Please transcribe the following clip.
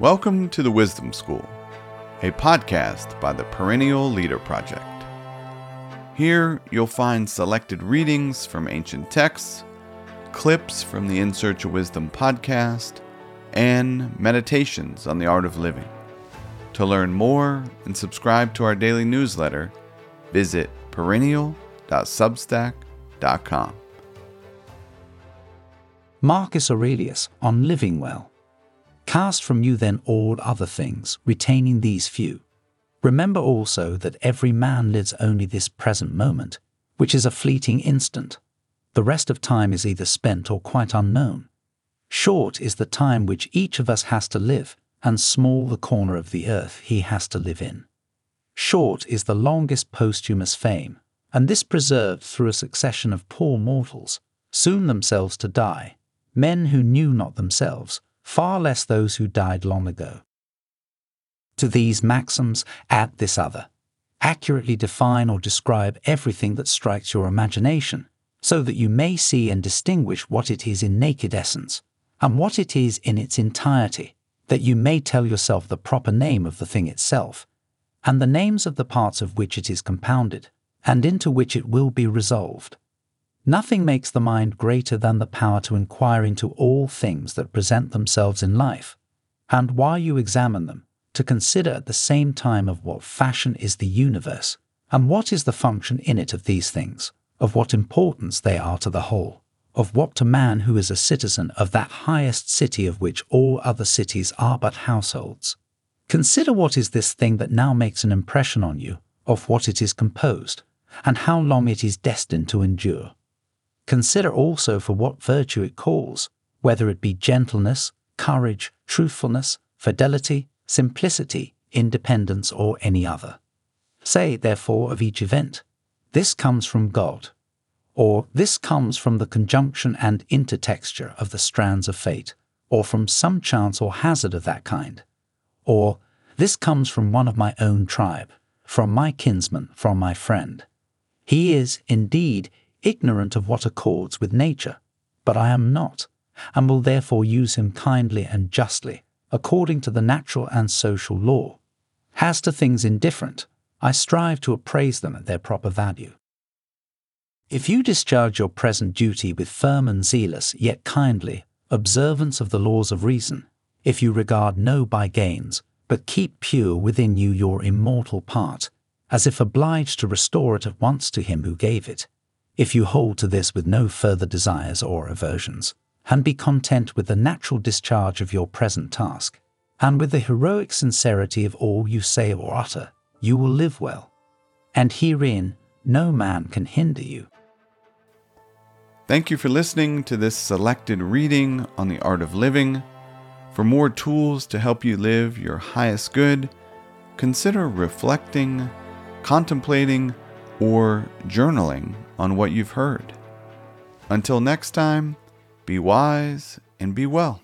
Welcome to the Wisdom School, a podcast by the Perennial Leader Project. Here you'll find selected readings from ancient texts, clips from the In Search of Wisdom podcast, and meditations on the art of living. To learn more and subscribe to our daily newsletter, visit perennial.substack.com. Marcus Aurelius on living well. Cast from you then all other things, retaining these few. Remember also that every man lives only this present moment, which is a fleeting instant. The rest of time is either spent or quite unknown. Short is the time which each of us has to live, and small the corner of the earth he has to live in. Short is the longest posthumous fame, and this preserved through a succession of poor mortals, soon themselves to die, men who knew not themselves, far less those who died long ago. To these maxims add this other accurately define or describe everything that strikes your imagination, so that you may see and distinguish what it is in naked essence, and what it is in its entirety, that you may tell yourself the proper name of the thing itself, and the names of the parts of which it is compounded, and into which it will be resolved. Nothing makes the mind greater than the power to inquire into all things that present themselves in life, and while you examine them, to consider at the same time of what fashion is the universe, and what is the function in it of these things, of what importance they are to the whole, of what to man who is a citizen of that highest city of which all other cities are but households. Consider what is this thing that now makes an impression on you, of what it is composed, and how long it is destined to endure. Consider also for what virtue it calls, whether it be gentleness, courage, truthfulness, fidelity, simplicity, independence, or any other. Say, therefore, of each event, this comes from God, or this comes from the conjunction and intertexture of the strands of fate, or from some chance or hazard of that kind, or this comes from one of my own tribe, from my kinsman, from my friend. He is, indeed, ignorant of what accords with nature, but I am not, and will therefore use him kindly and justly, according to the natural and social law. As to things indifferent, I strive to appraise them at their proper value. If you discharge your present duty with firm and zealous, yet kindly, observance of the laws of reason, if you regard no by gains, but keep pure within you your immortal part, as if obliged to restore it at once to him who gave it, if you hold to this with no further desires or aversions, and be content with the natural discharge of your present task, and with the heroic sincerity of all you say or utter, you will live well, and herein no man can hinder you. Thank you for listening to this selected reading on the art of living. For more tools to help you live your highest good, consider reflecting, contemplating, or journaling on what you've heard. Until next time, be wise and be well.